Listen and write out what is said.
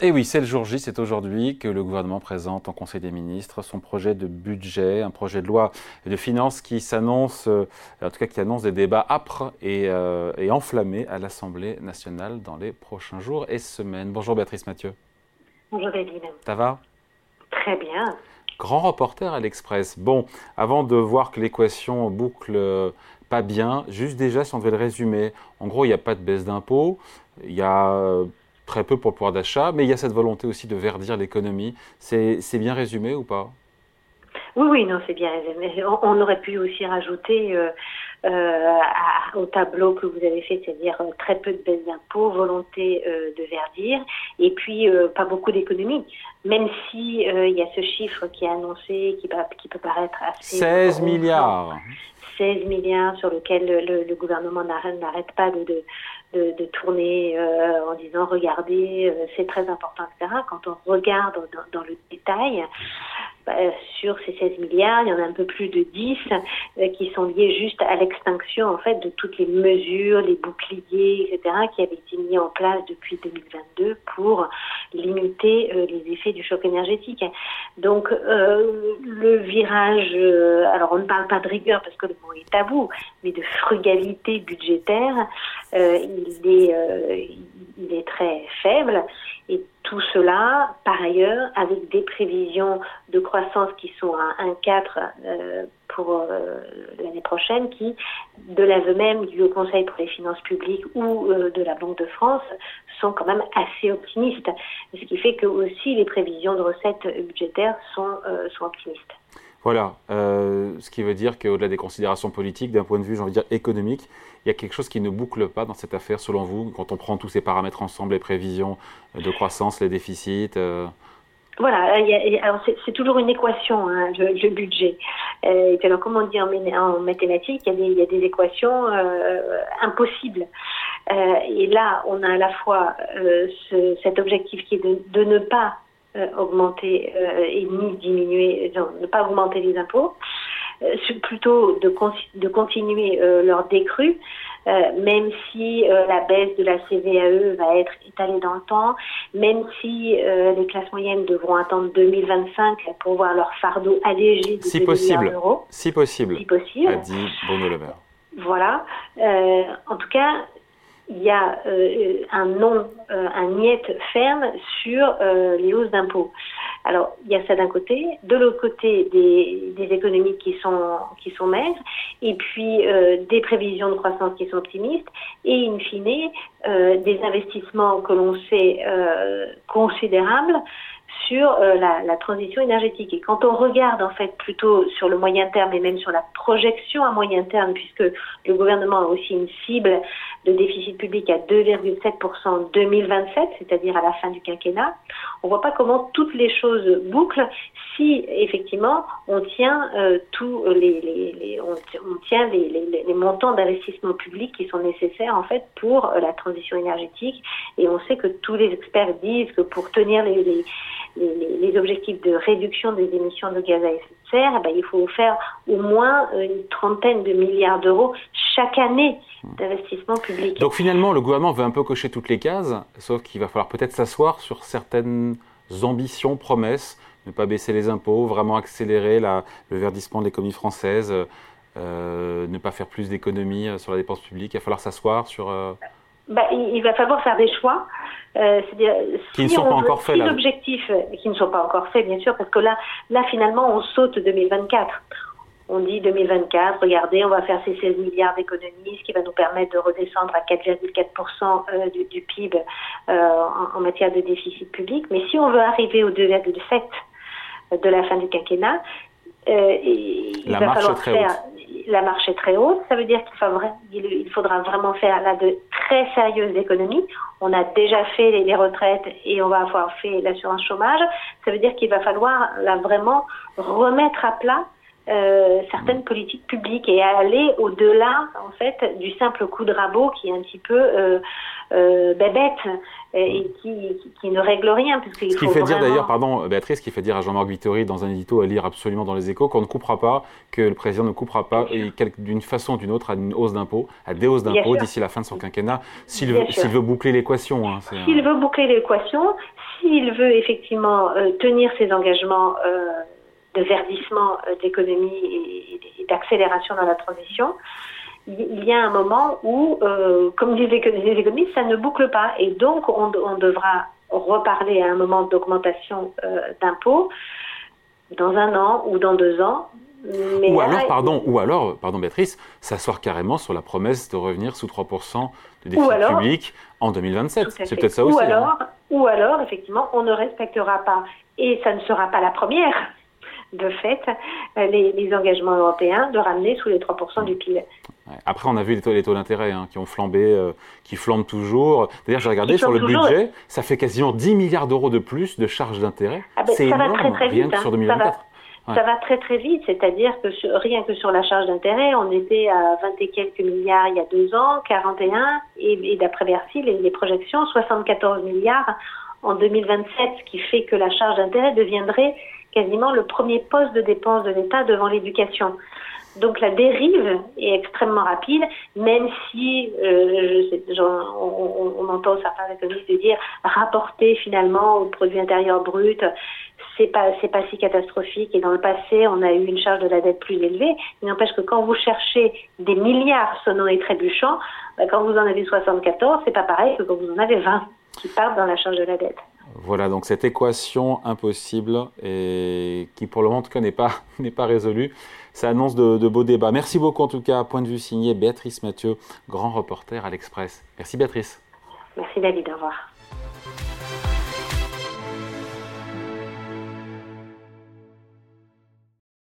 Et oui, c'est le jour J, c'est aujourd'hui que le gouvernement présente en Conseil des ministres son projet de budget, un projet de loi de finances qui s'annonce, euh, en tout cas qui annonce des débats âpres et, euh, et enflammés à l'Assemblée nationale dans les prochains jours et semaines. Bonjour Béatrice Mathieu. Bonjour David. Ça va? Très bien. Grand reporter à l'Express. Bon, avant de voir que l'équation boucle euh, pas bien, juste déjà si on devait le résumer, en gros il n'y a pas de baisse d'impôts, il y a très peu pour le pouvoir d'achat, mais il y a cette volonté aussi de verdir l'économie. C'est bien résumé ou pas? Oui, oui, non, c'est bien résumé. On, aurait pu aussi rajouter euh, euh, au tableau que vous avez fait, c'est-à-dire euh, très peu de baisse d'impôts, volonté de verdir, et puis pas beaucoup d'économies. Même si il y a ce chiffre qui est annoncé, qui, qui peut paraître assez... 16 milliards 16 milliards sur lequel le, gouvernement n'arrête pas de, de, tourner euh, en disant regardez, euh, c'est très important, etc. Quand on regarde dans, le détail, sur ces 16 milliards, il y en a un peu plus de 10 euh, qui sont liés juste à l'extinction en fait de toutes les mesures, les boucliers, etc. qui avaient été mis en place depuis 2022 pour limiter les effets du choc énergétique. Donc le virage, alors on ne parle pas de rigueur parce que le mot est tabou, mais de frugalité budgétaire, il est, euh, il est très faible. Et tout cela, par ailleurs, avec des prévisions de croissance qui sont à 1,4 euh, pour euh, l'année prochaine, qui, de l'aveu même du Conseil pour les finances publiques ou de la Banque de France, sont quand même assez optimistes. Ce qui fait que aussi les prévisions de recettes budgétaires sont, sont optimistes. Voilà, euh, ce qui veut dire qu'au-delà des considérations politiques, d'un point de vue, j'ai envie de dire, économique, il y a quelque chose qui ne boucle pas dans cette affaire, selon vous, quand on prend tous ces paramètres ensemble, les prévisions de croissance, les déficits euh... Voilà, alors c'est toujours une équation, hein, le, budget. Euh, et alors, comme on dit en, mathématiques, il y, a des, équations euh, impossibles. Euh, et là, on a à la fois ce, cet objectif qui est de, ne pas euh, augmenter euh, et ni diminuer, ne pas augmenter les impôts, euh, plutôt de, de continuer leur décrue, même si la baisse de la CVAE va être étalée dans le temps, même si les classes moyennes devront attendre 2025 pour voir leur fardeau allégé de si possible. d'euros. Si possible. Si possible. A dit Bruno Le Maire. Voilà. en tout cas, il y a euh, un non, euh, un niet ferme sur euh, les hausses d'impôts. Alors, il y a ça d'un côté, de l'autre côté, des, des, économies qui sont, qui sont maigres, et puis des prévisions de croissance qui sont optimistes, et in fine, des investissements que l'on sait considérables sur euh, la, transition énergétique. Et quand on regarde en fait plutôt sur le moyen terme et même sur la projection à moyen terme, puisque le gouvernement a aussi une cible de déficit public à 2,7% en 2027, c'est-à-dire à la fin du quinquennat, on voit pas comment toutes les choses bouclent si effectivement on tient euh, tous les, on, tient les montants d'investissement public qui sont nécessaires en fait pour euh, la transition énergétique. Et on sait que tous les experts disent que pour tenir les les, objectifs de réduction des émissions de gaz à effet de serre, eh ben, il faut faire au moins une trentaine de milliards d'euros chaque année d'investissement public. Donc finalement, le gouvernement veut un peu cocher toutes les cases, sauf qu'il va falloir peut-être s'asseoir sur certaines ambitions, promesses, ne pas baisser les impôts, vraiment accélérer le verdissement de l'économie française, euh, ne pas faire plus d'économies euh, sur la dépense publique. Il va falloir s'asseoir sur... Euh, bah, il, va falloir faire des choix. Euh, qui ne sont pas encore faits. Si l'objectif, qui ne sont pas encore faits, bien sûr, parce que là, là finalement, on saute 2024. On dit 2024, regardez, on va faire ces 16 milliards d'économies, ce qui va nous permettre de redescendre à 4,4% euh, du, du, PIB euh, en, en, matière de déficit public. Mais si on veut arriver au 2,7 de la fin du quinquennat, euh, il la va falloir faire la marche est très haute. Ça veut dire qu'il faudra, vraiment faire là de très sérieuses économies. On a déjà fait les, retraites et on va avoir fait l'assurance chômage. Ça veut dire qu'il va falloir là vraiment remettre à plat euh, certaines politiques publiques et aller au-delà en fait du simple coup de rabot qui est un petit peu euh, euh, bébête et qui, qui, ne règle rien. ce qui fait dire d'ailleurs, pardon Béatrice, qui fait dire à Jean-Marc Vittori dans un édito à lire absolument dans les échos qu'on ne coupera pas, que le président ne coupera pas d'une façon ou d'une autre à une hausse d'impôts, à des hausses d'impôts d'ici la fin de son quinquennat, s'il veut, veut, boucler l'équation. Hein, s'il veut boucler l'équation, s'il veut effectivement tenir ses engagements de verdissement d'économie et, d'accélération dans la transition, il y a un moment où, comme disent les économistes, ça ne boucle pas. Et donc, on, on devra reparler à un moment d'augmentation d'impôts dans un an ou dans deux ans. ou alors, pardon, ou alors, pardon Béatrice, s'asseoir carrément sur la promesse de revenir sous 3% de déficit public en 2027. C'est peut-être ça aussi. Ou hein. alors, ou alors, effectivement, on ne respectera pas, et ça ne sera pas la première, de fait, les, engagements européens de ramener sous les 3% du PIB. Après, on a vu les taux, les taux d'intérêt hein, qui ont flambé, euh, qui flambent toujours. D'ailleurs, j'ai regardé sur le budget, ça fait quasiment 10 milliards d'euros de plus de charges d'intérêt. Ah ben, C'est énorme, très, très rien que sur 2024. Hein. Ça va très très vite, c'est-à-dire que rien que sur la charge d'intérêt, on était à 20 et quelques milliards il y a deux ans, 41, et, et d'après Bercy, les, les, projections, 74 milliards en 2027, ce qui fait que la charge d'intérêt deviendrait quasiment le premier poste de dépense de l'État devant l'éducation. Donc la dérive est extrêmement rapide, même si euh, on, entend certains économistes dire rapporter finalement au produit intérieur brut, c'est pas c'est pas si catastrophique. Et dans le passé, on a eu une charge de la dette plus élevée. Il n'empêche que quand vous cherchez des milliards sonnants et trébuchants, bah, quand vous en avez 74, c'est pas pareil que quand vous en avez 20 qui partent dans la charge de la dette. Voilà, donc cette équation impossible et qui pour le moment en tout cas n'est pas, n'est pas résolue. Ça annonce de, beaux débats. Merci beaucoup en tout cas. Point de vue signé Béatrice Mathieu, grand reporter à l'Express. Merci Béatrice. Merci David, au revoir.